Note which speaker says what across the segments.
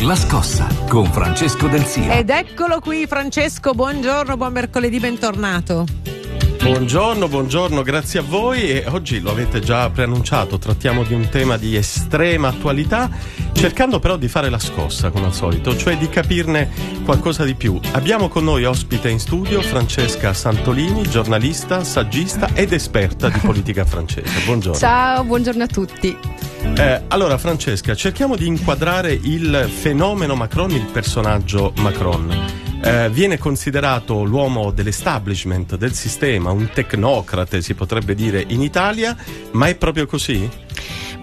Speaker 1: La scossa con Francesco Del Sia.
Speaker 2: Ed eccolo qui Francesco, buongiorno, buon mercoledì, bentornato.
Speaker 3: Buongiorno, buongiorno, grazie a voi e oggi lo avete già preannunciato, trattiamo di un tema di estrema attualità, cercando però di fare la scossa come al solito, cioè di capirne qualcosa di più. Abbiamo con noi ospite in studio Francesca Santolini, giornalista, saggista ed esperta di politica francese. Buongiorno.
Speaker 4: Ciao, buongiorno a tutti.
Speaker 3: Eh, allora Francesca, cerchiamo di inquadrare il fenomeno Macron, il personaggio Macron. Eh, viene considerato l'uomo dell'establishment, del sistema, un tecnocrate si potrebbe dire in Italia, ma è proprio così?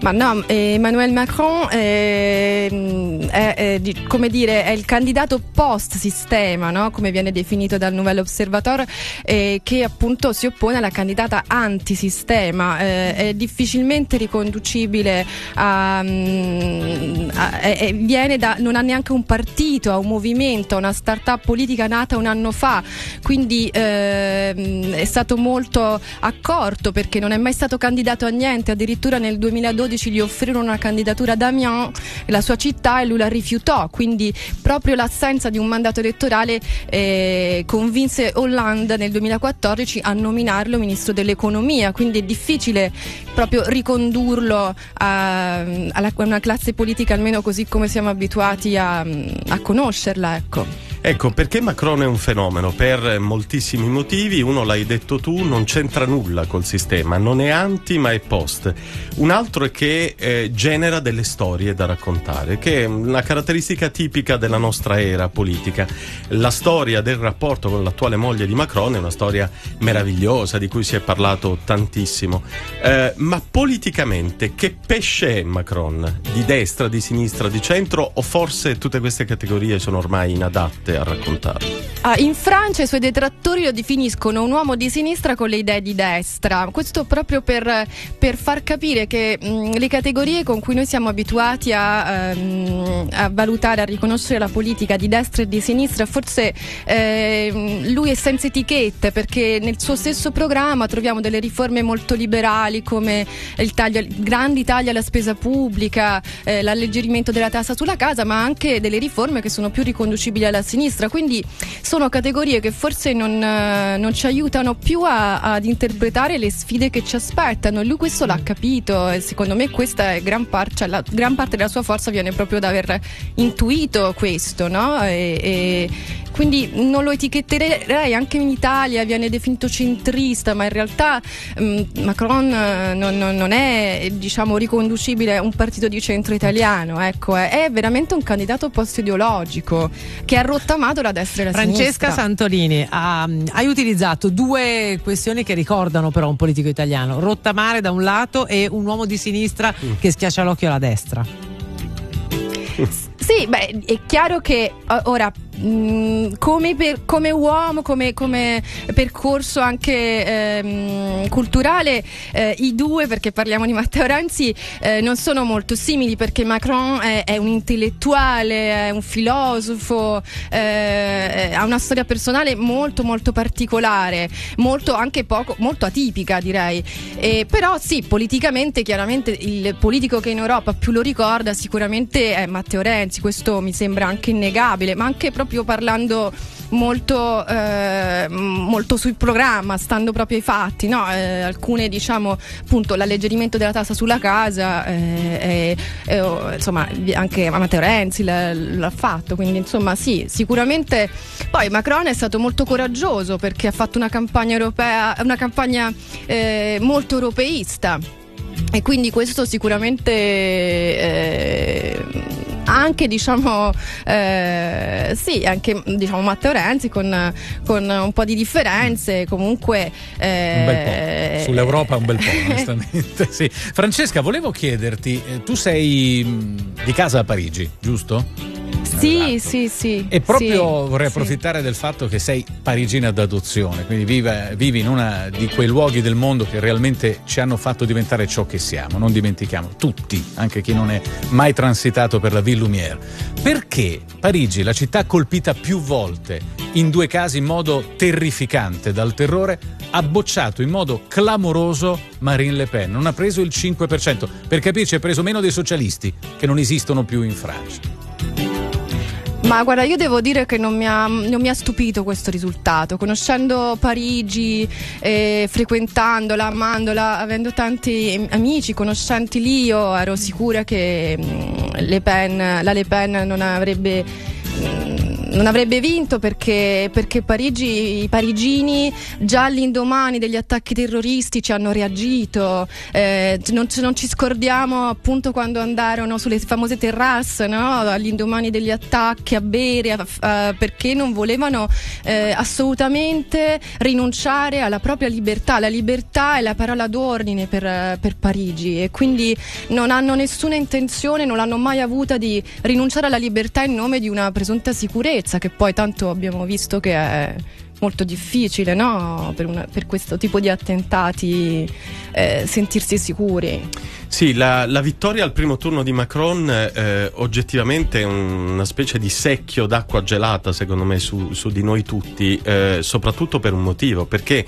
Speaker 4: Ma no, Emmanuel Macron è, è, è, come dire, è il candidato post-sistema, no? come viene definito dal Nouvel Observatoire, eh, che appunto si oppone alla candidata antisistema. Eh, è difficilmente riconducibile a, mm, a, a da, non ha neanche un partito, ha un movimento, una start-up politica nata un anno fa, quindi eh, è stato molto accorto perché non è mai stato candidato a niente, addirittura nel 2012 gli offrirono una candidatura ad Amiens, la sua città, e lui la rifiutò. Quindi proprio l'assenza di un mandato elettorale eh, convinse Hollande nel 2014 a nominarlo ministro dell'economia. Quindi è difficile proprio ricondurlo a, a una classe politica almeno così come siamo abituati a, a conoscerla. Ecco.
Speaker 3: Ecco, perché Macron è un fenomeno? Per moltissimi motivi, uno l'hai detto tu, non c'entra nulla col sistema, non è anti ma è post. Un altro è che eh, genera delle storie da raccontare, che è una caratteristica tipica della nostra era politica. La storia del rapporto con l'attuale moglie di Macron è una storia meravigliosa di cui si è parlato tantissimo. Eh, ma politicamente che pesce è Macron? Di destra, di sinistra, di centro o forse tutte queste categorie sono ormai inadatte? A raccontare?
Speaker 4: Ah, in Francia i suoi detrattori lo definiscono un uomo di sinistra con le idee di destra. Questo proprio per, per far capire che mh, le categorie con cui noi siamo abituati a, um, a, valutare, a riconoscere la politica di destra e di sinistra, forse eh, lui è senza etichette perché nel suo stesso programma troviamo delle riforme molto liberali come il taglio, grandi tagli alla spesa pubblica, eh, l'alleggerimento della tassa sulla casa, ma anche delle riforme che sono più riconducibili alla sinistra. Quindi sono categorie che forse non, eh, non ci aiutano più a, ad interpretare le sfide che ci aspettano. Lui questo l'ha capito e secondo me questa è gran, par- cioè la, gran parte della sua forza viene proprio da aver intuito questo, no? E, e quindi non lo etichetterei anche in Italia, viene definito centrista, ma in realtà mh, mm, Macron eh, non, non, non, è diciamo, riconducibile a un partito di centro italiano, ecco, è, è veramente un candidato post-ideologico che ha rottamato la destra e la
Speaker 2: Francesca
Speaker 4: sinistra.
Speaker 2: Francesca Santolini, ha, hai utilizzato due questioni che ricordano però un politico italiano, rottamare da un lato e un uomo di sinistra mm. che schiaccia l'occhio alla destra.
Speaker 4: Sì, beh, è chiaro che ora Mm, come, per, come, uomo, come, come, percorso anche ehm, culturale, eh, i due, perché parliamo di Matteo Renzi, eh, non sono molto simili perché Macron è, è un intellettuale, è un filosofo, eh, ha una storia personale molto molto particolare, molto anche poco, molto atipica direi. però sì, politicamente chiaramente il politico che in Europa più lo ricorda sicuramente è Matteo Renzi, questo mi sembra anche innegabile, ma anche proprio parlando molto, eh, molto sul programma, stando proprio ai fatti. No? Eh, alcune, diciamo, appunto, l'alleggerimento della tassa sulla casa, eh, oh, insomma, anche Matteo Renzi l'ha, l'ha, fatto. Quindi, insomma, sì, sicuramente. Poi Macron è stato molto coraggioso perché ha fatto una campagna europea, una campagna eh, molto europeista. E quindi questo sicuramente eh, anche diciamo eh, sì anche diciamo Matteo Renzi con, con, un po' di differenze comunque
Speaker 5: eh, un bel po'. sull'Europa un bel po' onestamente sì. Francesca volevo chiederti eh, tu sei di casa a Parigi giusto?
Speaker 4: Sì, sì, sì.
Speaker 5: E proprio
Speaker 4: sì,
Speaker 5: vorrei
Speaker 4: sì.
Speaker 5: approfittare del fatto che sei parigina d'adozione, quindi vive, vivi in uno di quei luoghi del mondo che realmente ci hanno fatto diventare ciò che siamo. Non dimentichiamo, tutti, anche chi non è mai transitato per la Ville Lumière. Perché Parigi, la città colpita più volte, in due casi in modo terrificante dal terrore, ha bocciato in modo clamoroso Marine Le Pen? Non ha preso il 5%. Per capirci, ha preso meno dei socialisti che non esistono più in Francia.
Speaker 4: Ma guarda, io devo dire che non mi ha, non mi ha stupito questo risultato. Conoscendo Parigi, eh, frequentandola, amandola, avendo tanti amici, conoscenti lì, io ero sicura che mh, Le Pen, la Le Pen non avrebbe. Non avrebbe vinto perché, perché Parigi, i parigini già all'indomani degli attacchi terroristici hanno reagito. Eh, non, non, ci scordiamo appunto quando andarono sulle famose terrasse no? all'indomani degli attacchi a bere a, a, perché non volevano eh, assolutamente rinunciare alla propria libertà. La libertà è la parola d'ordine per, per Parigi e quindi non hanno nessuna intenzione, non l'hanno mai avuta di rinunciare alla libertà in nome di una presunta sicurezza che poi tanto abbiamo visto che è molto difficile no? per, una, per, questo tipo di attentati eh, sentirsi sicuri.
Speaker 3: Sì, la, la, vittoria al primo turno di Macron eh, oggettivamente è una specie di secchio d'acqua gelata secondo me su, su di noi tutti, eh, soprattutto per un motivo, perché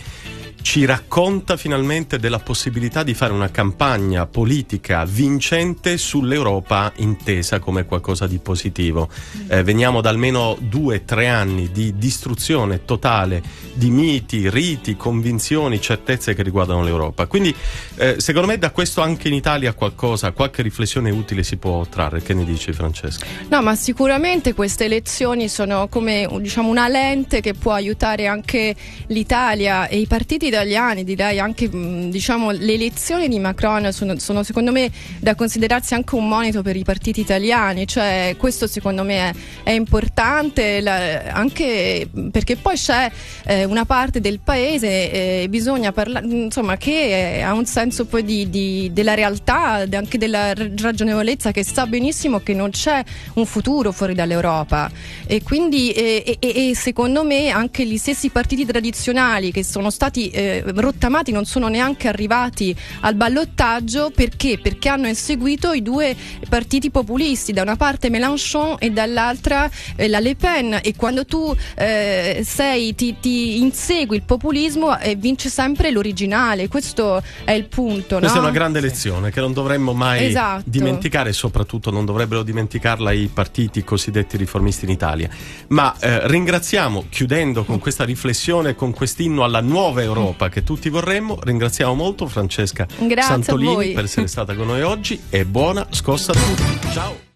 Speaker 3: ci racconta finalmente della possibilità di fare una campagna politica vincente sull'Europa intesa come qualcosa di positivo. Eh, veniamo da almeno due o tre anni di distruzione totale di miti, riti, convinzioni, certezze che riguardano l'Europa. Quindi eh, secondo me da questo anche in Italia qualcosa, qualche riflessione utile si può trarre. Che ne dici Francesca?
Speaker 4: No, ma sicuramente queste elezioni sono come diciamo, una lente che può aiutare anche l'Italia e i partiti italiani, direi anche diciamo, le elezioni di Macron sono, sono, secondo me da considerarsi anche un monito per i partiti italiani, cioè questo secondo me è, è importante la, anche perché poi c'è eh, una parte del paese, eh, bisogna parlare, insomma, che ha un senso poi di, di, della realtà, anche della ragionevolezza, che sa benissimo che non c'è un futuro fuori dall'Europa. E quindi e, e, e secondo me anche gli stessi partiti tradizionali che sono stati eh, rottamati non sono neanche arrivati al ballottaggio perché? Perché hanno inseguito i due partiti populisti, da una parte Mélenchon e dall'altra eh, la Le Pen e quando tu eh, sei, ti, ti, insegui il populismo eh, vince sempre l'originale, questo è il punto.
Speaker 3: Questa
Speaker 4: no?
Speaker 3: è una grande lezione che non dovremmo mai
Speaker 4: esatto.
Speaker 3: dimenticare e soprattutto non dovrebbero dimenticarla i partiti cosiddetti riformisti in Italia. Ma eh, ringraziamo, chiudendo con questa riflessione, con quest'inno alla nuova Europa che tutti vorremmo, ringraziamo molto Francesca
Speaker 4: Grazie
Speaker 3: Santolini per essere stata con noi oggi e buona scossa a tutti. Ciao!